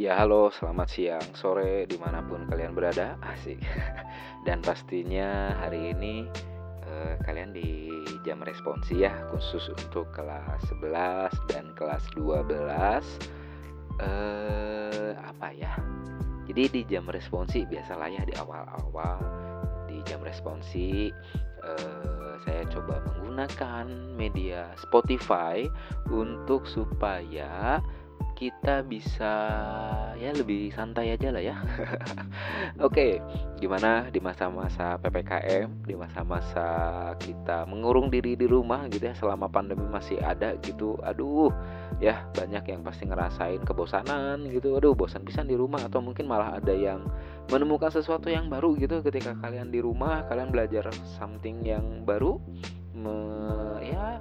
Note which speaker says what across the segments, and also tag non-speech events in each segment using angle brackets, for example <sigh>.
Speaker 1: Ya halo, selamat siang, sore, di mana pun kalian berada, asik. <laughs> Dan pastinya hari ini eh, kalian di jam responsi ya, khusus untuk kelas 11 dan kelas 12. Eh, apa ya? Jadi di jam responsi biasalah ya di awal-awal di jam responsi eh, saya coba menggunakan media Spotify untuk supaya kita bisa ya lebih santai aja lah ya. <laughs> Oke, gimana di masa-masa PPKM, di masa-masa kita mengurung diri di rumah gitu ya selama pandemi masih ada gitu. Aduh, ya banyak yang pasti ngerasain kebosanan gitu. Aduh, bosan pisan di rumah atau mungkin malah ada yang menemukan sesuatu yang baru gitu ketika kalian di rumah, kalian belajar something yang baru me, ya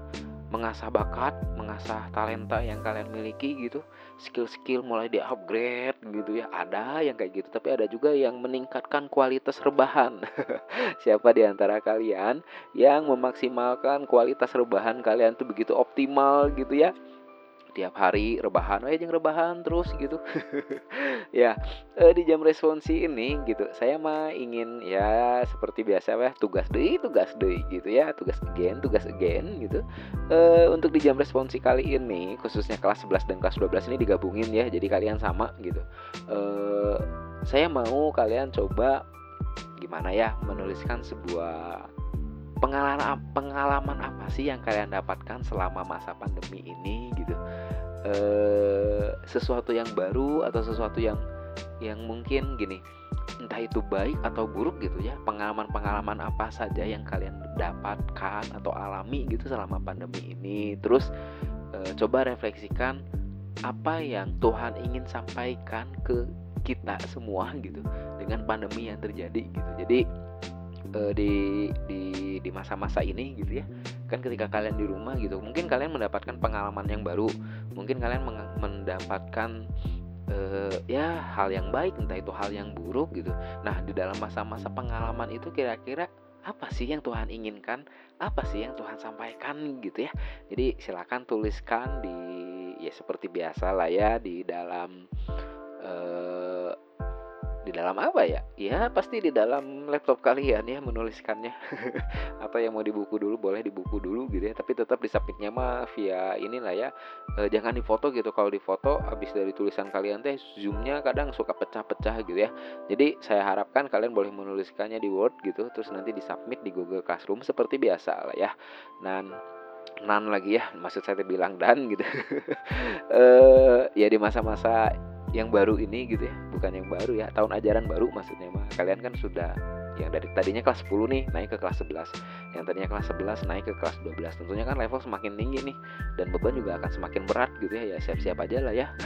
Speaker 1: mengasah bakat, mengasah talenta yang kalian miliki gitu, skill-skill mulai di-upgrade gitu ya. Ada yang kayak gitu, tapi ada juga yang meningkatkan kualitas rebahan. <laughs> Siapa di antara kalian yang memaksimalkan kualitas rebahan kalian tuh begitu optimal gitu ya? Tiap hari rebahan aja yang rebahan terus gitu. <laughs> Ya eh, di jam responsi ini gitu saya mah ingin ya seperti biasa ya tugas deh tugas deh gitu ya tugas again tugas again gitu. Eh, untuk di jam responsi kali ini khususnya kelas 11 dan kelas 12 ini digabungin ya jadi kalian sama gitu. Eh, saya mau kalian coba gimana ya menuliskan sebuah pengalaman pengalaman apa sih yang kalian dapatkan selama masa pandemi ini gitu eh, sesuatu yang baru atau sesuatu yang yang mungkin gini entah itu baik atau buruk gitu ya pengalaman-pengalaman apa saja yang kalian dapatkan atau alami gitu selama pandemi ini. Terus e, coba refleksikan apa yang Tuhan ingin sampaikan ke kita semua gitu dengan pandemi yang terjadi gitu. Jadi uh, di di di masa-masa ini gitu ya kan ketika kalian di rumah gitu mungkin kalian mendapatkan pengalaman yang baru mungkin kalian mendapatkan uh, ya hal yang baik entah itu hal yang buruk gitu. Nah di dalam masa-masa pengalaman itu kira-kira apa sih yang Tuhan inginkan? Apa sih yang Tuhan sampaikan gitu ya? Jadi silakan tuliskan di ya seperti biasa lah ya di dalam uh, di dalam apa ya? Ya pasti di dalam laptop kalian ya menuliskannya. <laughs> Atau yang mau di buku dulu boleh di buku dulu gitu ya. Tapi tetap di submitnya mah via inilah ya. E, jangan difoto gitu. Kalau difoto habis dari tulisan kalian teh zoomnya kadang suka pecah-pecah gitu ya. Jadi saya harapkan kalian boleh menuliskannya di Word gitu. Terus nanti di submit di Google Classroom seperti biasa lah ya. Dan nan lagi ya maksud saya bilang dan gitu <laughs> e, ya di masa-masa yang baru ini gitu ya. Bukan yang baru ya tahun ajaran baru maksudnya mah. Kalian kan sudah yang dari tadinya kelas 10 nih naik ke kelas 11 yang tadinya kelas 11 naik ke kelas 12 tentunya kan level semakin tinggi nih dan beban juga akan semakin berat gitu ya. Ya siap-siap aja lah ya. <laughs>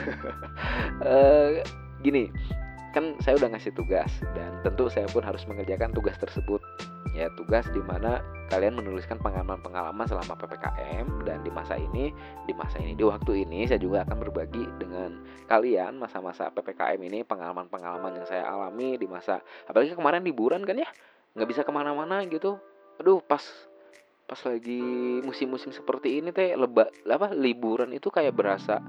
Speaker 1: E, gini kan saya udah ngasih tugas dan tentu saya pun harus mengerjakan tugas tersebut ya tugas di mana kalian menuliskan pengalaman-pengalaman selama PPKM dan di masa ini di masa ini di waktu ini saya juga akan berbagi dengan kalian masa-masa PPKM ini pengalaman-pengalaman yang saya alami di masa apalagi kemarin liburan kan ya nggak bisa ke mana-mana gitu. Aduh pas pas lagi musim-musim seperti ini teh leba apa liburan itu kayak berasa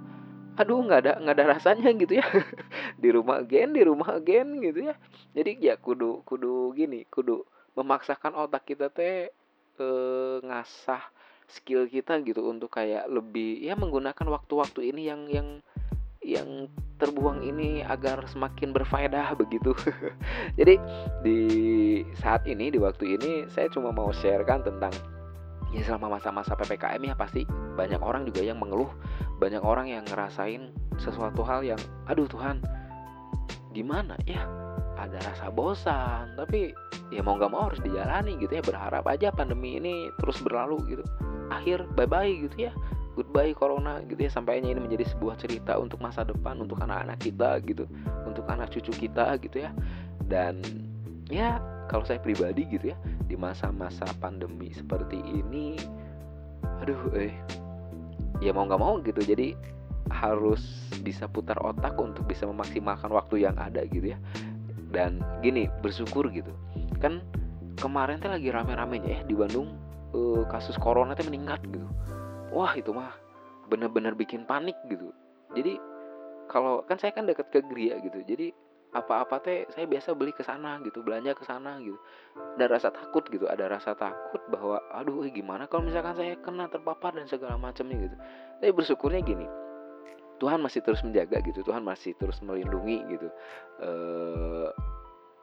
Speaker 1: aduh nggak ada nggak ada rasanya gitu ya. <laughs> Di rumah again di rumah again gitu ya. Jadi ya kudu kudu gini kudu memaksakan otak kita teh e, ngasah skill kita gitu untuk kayak lebih ya menggunakan waktu-waktu ini yang yang yang terbuang ini agar semakin berfaedah begitu. <laughs> Jadi di saat ini di waktu ini saya cuma mau sharekan tentang ya selama masa-masa PPKM ya pasti banyak orang juga yang mengeluh, banyak orang yang ngerasain sesuatu hal yang aduh Tuhan gimana ya ada rasa bosan tapi ya mau nggak mau harus dijalani gitu ya berharap aja pandemi ini terus berlalu gitu. Akhir bye bye gitu ya. Goodbye corona gitu ya sampainya ini menjadi sebuah cerita untuk masa depan untuk anak-anak kita gitu untuk anak cucu kita gitu ya. Dan ya kalau saya pribadi gitu ya di masa-masa pandemi seperti ini aduh eh ya mau nggak mau gitu. Jadi harus bisa putar otak untuk bisa memaksimalkan waktu yang ada gitu ya dan gini bersyukur gitu. Kan kemarin teh lagi rame-ramenya ya di Bandung uh, kasus corona teh meningkat gitu. Wah itu mah bener-bener bikin panik gitu. Jadi kalau kan saya kan dekat ke Gria gitu. Jadi apa-apa teh saya biasa beli ke sana gitu belanja ke sana gitu. Ada rasa takut gitu ada rasa takut bahwa aduh eh, gimana kalau misalkan saya kena terpapar dan segala macamnya gitu. Tapi bersyukurnya gini Tuhan masih terus menjaga gitu Tuhan masih terus melindungi gitu. Eh,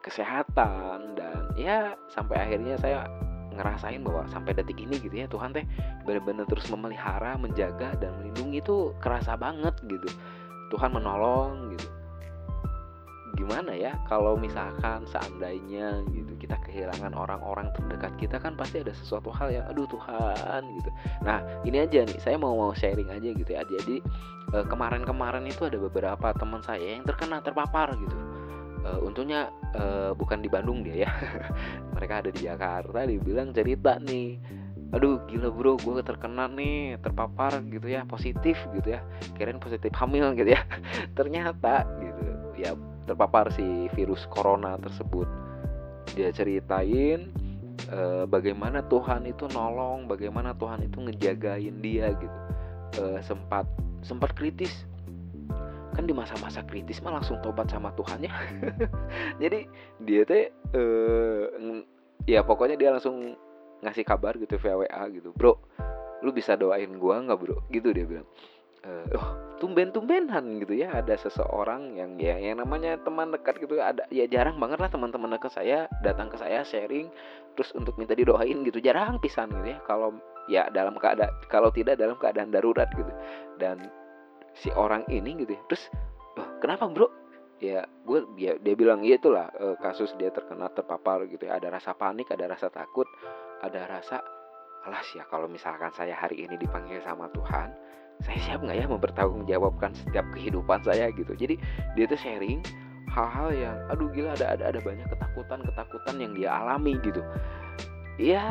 Speaker 1: kesehatan dan ya sampai akhirnya saya ngerasain bahwa sampai detik ini gitu ya Tuhan teh benar-benar terus memelihara menjaga dan melindungi itu kerasa banget gitu. Tuhan menolong gitu. Gimana ya kalau misalkan seandainya gitu kita kehilangan orang-orang terdekat kita kan pasti ada sesuatu hal yang aduh Tuhan gitu. Nah ini aja nih saya mau mau sharing aja gitu ya. Jadi eh, kemarin-kemarin itu ada beberapa teman saya yang terkena terpapar gitu uh, untungnya uh, bukan di Bandung dia ya. <laughs> Mereka ada di Jakarta dibilang cerita nih. Aduh gila bro gue terkena nih terpapar gitu ya positif gitu ya. Kirain positif hamil gitu ya. <laughs> Ternyata gitu ya terpapar si virus corona tersebut. Dia ceritain e, bagaimana Tuhan itu nolong bagaimana Tuhan itu ngejagain dia gitu. E, sempat sempat kritis kan di masa-masa kritis mah langsung tobat sama Tuhan ya <laughs> jadi dia teh e, ya pokoknya dia langsung ngasih kabar gitu via WA gitu. Bro lu bisa doain gua nggak bro? Gitu dia bilang. Uh, tumben-tumbenan gitu ya. Ada seseorang yang ya yang namanya teman dekat gitu. Ada ya jarang banget lah teman-teman dekat saya datang ke saya sharing terus untuk minta didoain gitu. Jarang pisan gitu ya. Kalau ya dalam keadaan kalau tidak dalam keadaan darurat gitu. Dan si orang ini gitu ya. Terus oh, kenapa bro? Ya gue ya, dia bilang iya itulah uh, kasus dia terkena terpapar gitu ya. Ada rasa panik ada rasa takut ada rasa alas ya kalau misalkan saya hari ini dipanggil sama Tuhan saya siap nggak ya mempertanggungjawabkan setiap kehidupan saya? Gitu. Jadi dia tuh sharing hal-hal yang aduh gila ada ada ada banyak ketakutan ketakutan yang dia alami gitu. Ya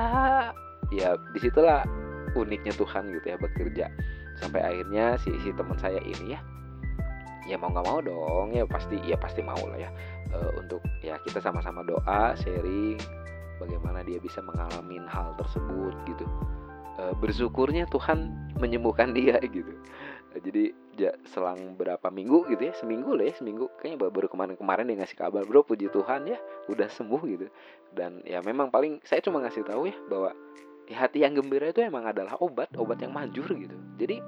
Speaker 1: ya di situlah uniknya Tuhan gitu ya bekerja sampai akhirnya si si teman saya ini ya ya mau nggak mau dong ya pasti ya pasti mau lah ya. E, untuk ya kita sama-sama doa sharing bagaimana dia bisa mengalami hal tersebut gitu. E, bersyukurnya Tuhan menyembuhkan <laughs> dia gitu. E, jadi ja, selang berapa minggu gitu ya seminggu lah ya seminggu kayaknya baru kemarin-kemarin dia ngasih kabar bro puji Tuhan ya udah sembuh gitu. Dan ya memang paling saya cuma ngasih tahu ya bahwa ya, hati yang gembira itu emang adalah obat obat yang manjur gitu. Jadi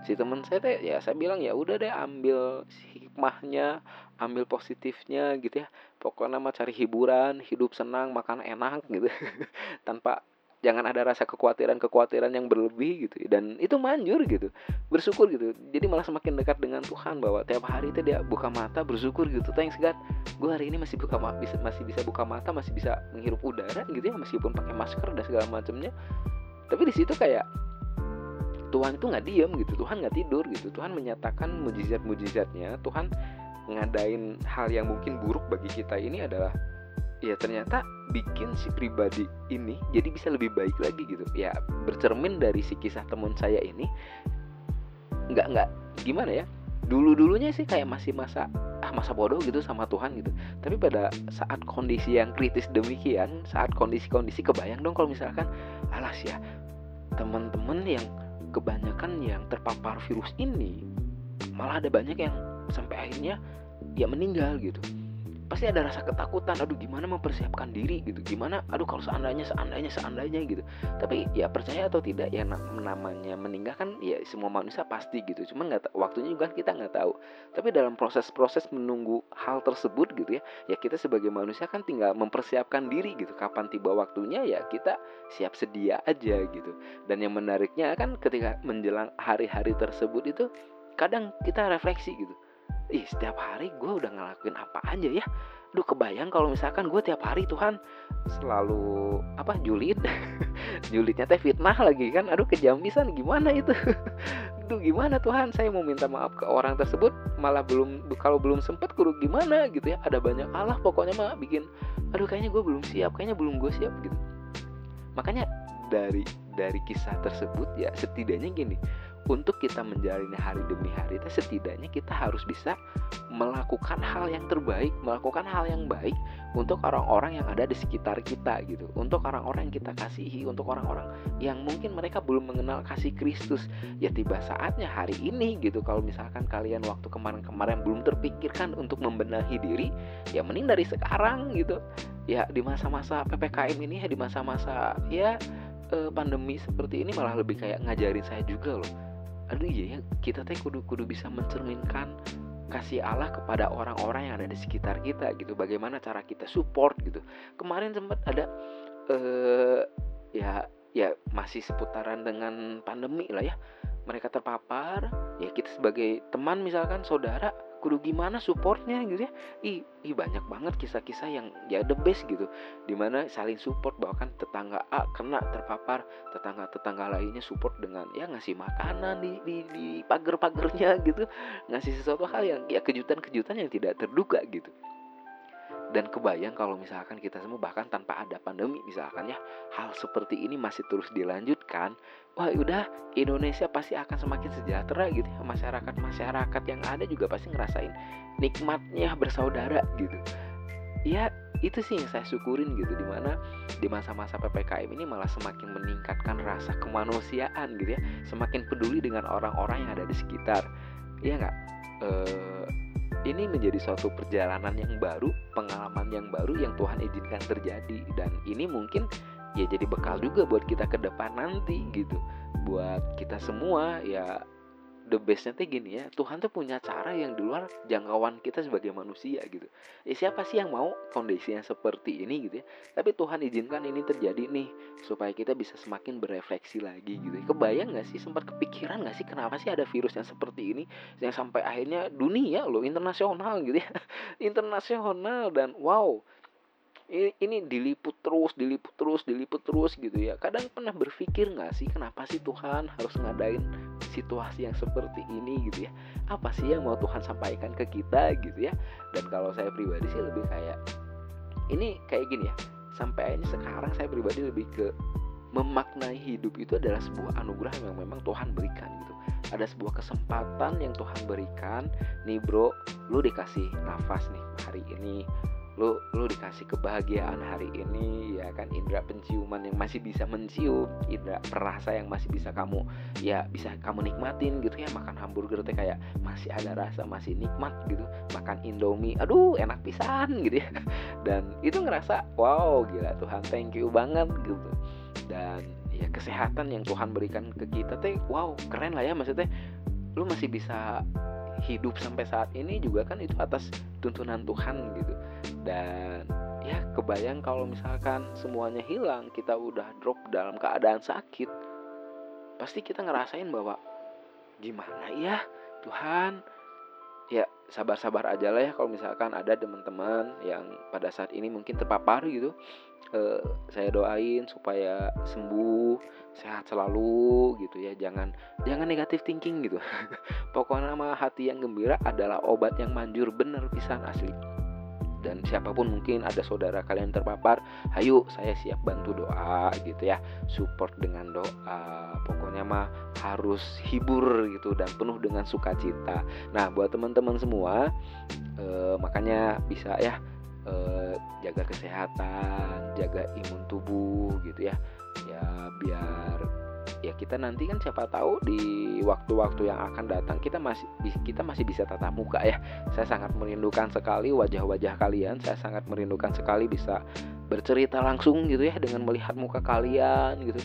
Speaker 1: si teman saya teh ya saya bilang ya udah deh ambil hikmahnya ambil positifnya gitu ya. Pokoknya mah cari hiburan hidup senang makan enak gitu. <laughs> Tanpa jangan ada rasa kekhawatiran-kekhawatiran yang berlebih gitu dan itu manjur gitu. Bersyukur gitu. Jadi malah semakin dekat dengan Tuhan bahwa tiap hari itu dia buka mata bersyukur gitu. Thanks God gue hari ini masih buka bisa masih bisa buka mata masih bisa menghirup udara gitu ya meskipun pakai masker dan segala macamnya tapi di situ kayak Tuhan itu nggak diem gitu Tuhan nggak tidur gitu. Tuhan menyatakan mujizat-mujizatnya. Tuhan ngadain hal yang mungkin buruk bagi kita ini adalah ya ternyata bikin si pribadi ini jadi bisa lebih baik lagi gitu. Ya bercermin dari si kisah teman saya ini nggak nggak gimana ya dulu dulunya sih kayak masih masa ah masa bodoh gitu sama Tuhan gitu. Tapi pada saat kondisi yang kritis demikian saat kondisi-kondisi kebayang dong kalau misalkan alas ya teman-teman yang kebanyakan yang terpapar virus ini malah ada banyak yang sampai akhirnya ya meninggal gitu pasti ada rasa ketakutan aduh gimana mempersiapkan diri? Gitu. Gimana? Aduh kalau seandainya seandainya seandainya gitu. Tapi ya percaya atau tidak ya namanya meninggal kan ya semua manusia pasti gitu. Cuman nggak waktunya juga kita nggak tahu. Tapi dalam proses-proses menunggu hal tersebut gitu ya ya kita sebagai manusia kan tinggal mempersiapkan diri gitu. Kapan tiba waktunya ya kita siap sedia aja gitu. Dan yang menariknya kan ketika menjelang hari-hari tersebut itu kadang kita refleksi gitu ih setiap hari gue udah ngelakuin apa aja ya? Duh kebayang kalau misalkan gue tiap hari Tuhan selalu apa julid. <laughs> Julidnya teh fitnah lagi kan? Aduh kejamisan gimana itu? <laughs> Duh gimana Tuhan? Saya mau minta maaf ke orang tersebut malah belum kalau belum sempet kudu gimana gitu ya? Ada banyak Allah pokoknya mah bikin aduh kayaknya gue belum siap kayaknya belum gue siap gitu. Makanya dari dari kisah tersebut ya setidaknya gini untuk kita menjalani hari demi hari setidaknya kita harus bisa melakukan hal yang terbaik melakukan hal yang baik untuk orang-orang yang ada di sekitar kita gitu. Untuk orang-orang yang kita kasihi untuk orang-orang yang mungkin mereka belum mengenal kasih Kristus. Ya tiba saatnya hari ini gitu kalau misalkan kalian waktu kemarin-kemarin belum terpikirkan untuk membenahi diri ya mending dari sekarang gitu. Ya di masa-masa PPKM ini ya di masa-masa ya eh, pandemi seperti ini malah lebih kayak ngajarin saya juga loh aduh iya ya kita teh kudu kudu bisa mencerminkan kasih Allah kepada orang-orang yang ada di sekitar kita gitu. Bagaimana cara kita support gitu. Kemarin sempat ada eh ya ya masih seputaran dengan pandemi lah ya. Mereka terpapar ya kita sebagai teman misalkan saudara kudu gimana supportnya gitu ya. Ih, ih banyak banget kisah-kisah yang ya the best gitu. Di mana saling support bahkan tetangga A kena terpapar tetangga tetangga lainnya support dengan ya ngasih makanan di di, di pagar-pagarnya gitu. Ngasih sesuatu hal yang ya kejutan-kejutan yang tidak terduga gitu dan kebayang kalau misalkan kita semua bahkan tanpa ada pandemi misalkan ya hal seperti ini masih terus dilanjutkan wah udah Indonesia pasti akan semakin sejahtera gitu ya. Masyarakat masyarakat yang ada juga pasti ngerasain nikmatnya bersaudara gitu. Ya itu sih yang saya syukurin gitu di mana di masa-masa ppkm ini malah semakin meningkatkan rasa kemanusiaan gitu ya. Semakin peduli dengan orang-orang yang ada di sekitar. Iya nggak? Eh, ini menjadi suatu perjalanan yang baru, pengalaman yang baru yang Tuhan izinkan terjadi dan ini mungkin ya jadi bekal juga buat kita ke depan nanti gitu. Buat kita semua ya the bestnya tuh gini ya Tuhan tuh punya cara yang di luar jangkauan kita sebagai manusia gitu. Ya siapa sih yang mau kondisi yang seperti ini gitu ya? Tapi Tuhan izinkan ini terjadi nih supaya kita bisa semakin berefleksi lagi gitu ya. Kebayang gak sih sempat kepikiran gak sih kenapa sih ada virus yang seperti ini yang sampai akhirnya dunia loh internasional gitu ya. <laughs> Internasional dan wow ini, ini diliput terus, diliput terus, diliput terus gitu ya. Kadang pernah berpikir nggak sih kenapa sih Tuhan harus ngadain situasi yang seperti ini gitu ya? Apa sih yang mau Tuhan sampaikan ke kita gitu ya? Dan kalau saya pribadi sih lebih kayak ini kayak gini ya. Sampai ini sekarang saya pribadi lebih ke memaknai hidup itu adalah sebuah anugerah yang memang Tuhan berikan gitu ada sebuah kesempatan yang Tuhan berikan nih bro lu dikasih nafas nih hari ini lu lu dikasih kebahagiaan hari ini ya kan indera penciuman yang masih bisa mencium indera perasa yang masih bisa kamu ya bisa kamu nikmatin gitu ya. Makan hamburger teh kayak masih ada rasa masih nikmat gitu. Makan indomie aduh enak pisan gitu ya. <laughs> Dan itu ngerasa wow gila Tuhan thank you banget gitu. Dan ya kesehatan yang Tuhan berikan ke kita teh wow keren lah ya maksudnya lu masih bisa hidup sampai saat ini juga kan itu atas tuntunan Tuhan gitu. Dan ya kebayang kalau misalkan semuanya hilang kita udah drop dalam keadaan sakit pasti kita ngerasain bahwa gimana ya Tuhan ya sabar-sabar aja lah ya kalau misalkan ada teman-teman yang pada saat ini mungkin terpapar gitu. Eh, saya doain supaya sembuh sehat selalu gitu ya. Jangan jangan negatif thinking gitu. <laughs> Pokoknya nama hati yang gembira adalah obat yang manjur bener pisan asli dan siapa pun mungkin ada saudara kalian terpapar ayo saya siap bantu doa gitu ya. Support dengan doa pokoknya mah harus hibur gitu dan penuh dengan sukacita. Nah buat teman-teman semua eh, makanya bisa ya eh, jaga kesehatan jaga imun tubuh gitu ya. Ya biar ya kita nanti kan siapa tahu di waktu-waktu yang akan datang kita masih kita masih bisa tatap muka ya. Saya sangat merindukan sekali wajah-wajah kalian. Saya sangat merindukan sekali bisa bercerita langsung gitu ya dengan melihat muka kalian gitu.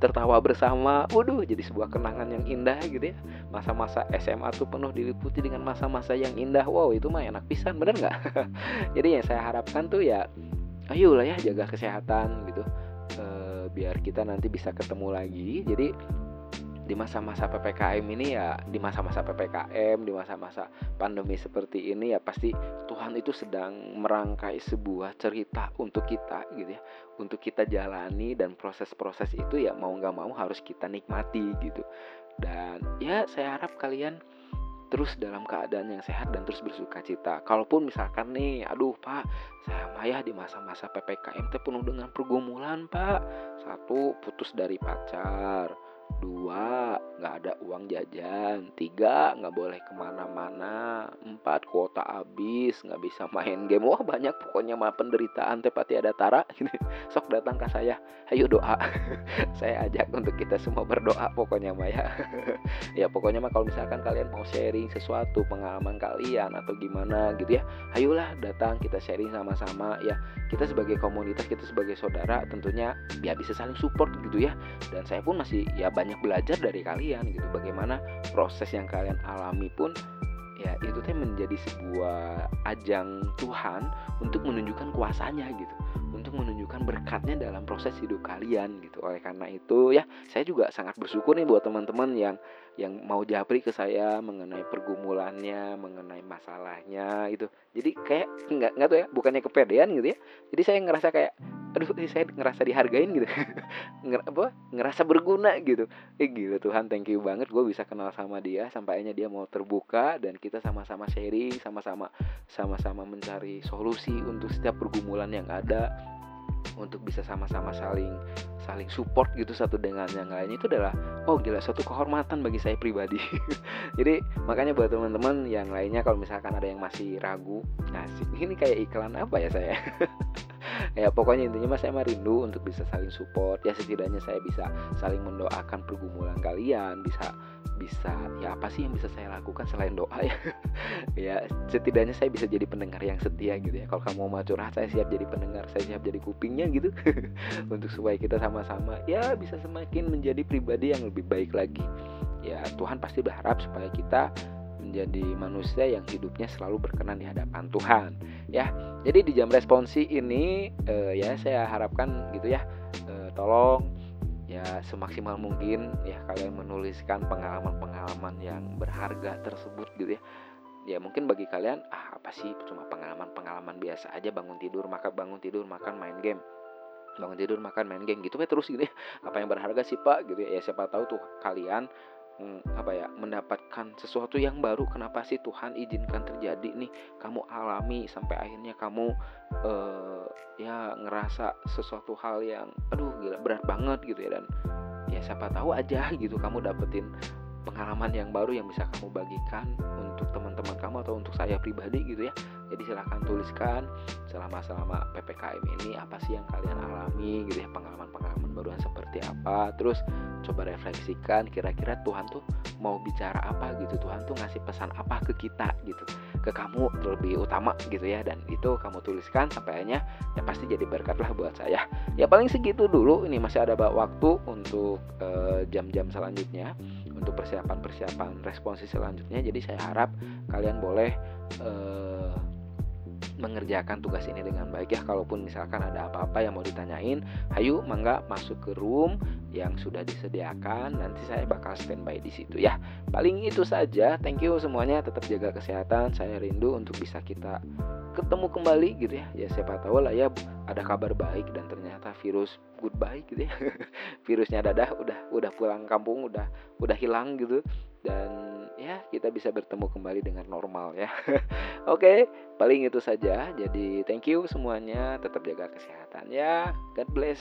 Speaker 1: Tertawa bersama, waduh jadi sebuah kenangan yang indah gitu ya. Masa-masa SMA tuh penuh diliputi dengan masa-masa yang indah. Wow, itu mah enak pisan, bener nggak? <laughs> jadi yang saya harapkan tuh ya, ayolah ya jaga kesehatan gitu biar kita nanti bisa ketemu lagi. Jadi di masa-masa PPKM ini ya di masa-masa PPKM di masa-masa pandemi seperti ini ya pasti Tuhan itu sedang merangkai sebuah cerita untuk kita gitu ya. Untuk kita jalani dan proses-proses itu ya mau nggak mau harus kita nikmati gitu. Dan ya saya harap kalian terus dalam keadaan yang sehat dan terus bersuka cita. Kalaupun misalkan nih, aduh pak, saya maya di masa-masa PPKM teh penuh dengan pergumulan pak. Satu, putus dari pacar. Dua nggak ada uang jajan. Tiga nggak boleh ke mana-mana. Empat kuota habis nggak bisa <laughs> main game. Wah banyak pokoknya mah penderitaan tepati ada tara. <laughs> Sok datang ke saya. Ayo doa. <laughs> Saya ajak untuk kita semua berdoa pokoknya mah ya. Ya pokoknya mah kalau misalkan kalian mau sharing sesuatu pengalaman kalian atau gimana gitu ya ayolah datang kita sharing sama-sama ya. Kita sebagai komunitas kita sebagai saudara tentunya ya bisa saling support gitu ya. Dan saya pun masih ya banyak belajar dari kalian gitu. Bagaimana proses yang kalian alami pun ya itu teh menjadi sebuah ajang Tuhan untuk menunjukkan kuasanya gitu. Untuk menunjukkan berkatnya dalam proses hidup kalian gitu. Oleh karena itu ya saya juga sangat bersyukur nih buat teman-teman yang yang mau japri ke saya mengenai pergumulannya mengenai masalahnya itu jadi kayak nggak nggak tuh ya bukannya kepedean gitu ya. Jadi saya ngerasa kayak aduh saya ngerasa dihargain gitu? <laughs> Nger apa ngerasa berguna gitu? Eh gila Tuhan thank you banget gue bisa kenal sama dia sampainya dia mau terbuka dan kita sama-sama sharing sama-sama sama-sama mencari solusi untuk setiap pergumulan yang ada untuk bisa sama-sama saling saling support gitu satu dengan yang lainnya. Itu adalah oh gila satu kehormatan bagi saya pribadi. <laughs> Jadi makanya buat teman-teman yang lainnya kalau misalkan ada yang masih ragu nah ini kayak iklan apa ya saya <laughs> ya pokoknya intinya mas saya mah rindu untuk bisa saling support. Ya setidaknya saya bisa saling mendoakan pergumulan kalian bisa bisa ya apa sih yang bisa saya lakukan selain doa ya? <laughs> Ya setidaknya saya bisa jadi pendengar yang setia gitu ya. Kalau kamu mau curhat saya siap jadi pendengar saya siap jadi kupingnya gitu. <laughs> Untuk supaya kita sama-sama ya bisa semakin menjadi pribadi yang lebih baik lagi. Ya Tuhan pasti berharap supaya kita menjadi manusia yang hidupnya selalu berkenan di hadapan Tuhan ya. Jadi di jam responsi ini eh, ya saya harapkan gitu ya eh, tolong ya semaksimal mungkin ya kalian menuliskan pengalaman-pengalaman yang berharga tersebut gitu ya. Ya mungkin bagi kalian ah apa sih? Cuma pengalaman-pengalaman biasa aja bangun tidur maka bangun tidur makan main game. Bangun tidur makan main game gitu ya terus gitu ya. Apa yang berharga sih pak? Gitu ya, ya siapa tahu tuh kalian apa ya mendapatkan sesuatu yang baru. Kenapa sih Tuhan izinkan terjadi nih? Kamu alami sampai akhirnya kamu uh, ya ngerasa sesuatu hal yang aduh gila berat banget gitu ya. Dan ya siapa tahu aja gitu kamu dapetin pengalaman yang baru yang bisa kamu bagikan untuk teman-teman kamu atau untuk saya pribadi gitu ya. Jadi silahkan tuliskan selama selama ppkm ini apa sih yang kalian alami gitu ya pengalaman-pengalaman baru yang seperti apa. Terus coba refleksikan kira-kira Tuhan tuh mau bicara apa gitu. Tuhan tuh ngasih pesan apa ke kita gitu ke kamu terlebih utama gitu ya. Dan itu kamu tuliskan sampai akhirnya ya pasti jadi berkat lah buat saya. Ya paling segitu dulu ini masih ada waktu untuk eh, jam-jam uh, selanjutnya untuk persiapan-persiapan responsi selanjutnya. Jadi saya harap kalian boleh uh, mengerjakan tugas ini dengan baik ya. Kalaupun misalkan ada apa-apa yang mau ditanyain hayu mangga masuk ke room yang sudah disediakan nanti saya bakal standby di situ ya. Paling itu saja. Thank you semuanya. Tetap jaga kesehatan. Saya rindu untuk bisa kita ketemu kembali gitu ya. Ya siapa tahu lah ya ada kabar baik dan ternyata virus goodbye gitu ya. <laughs> Virusnya dadah udah udah pulang kampung udah udah hilang gitu. Dan ya kita bisa bertemu kembali dengan normal ya. <laughs> Oke paling itu saja. Jadi thank you semuanya. Tetap jaga kesehatan ya. God bless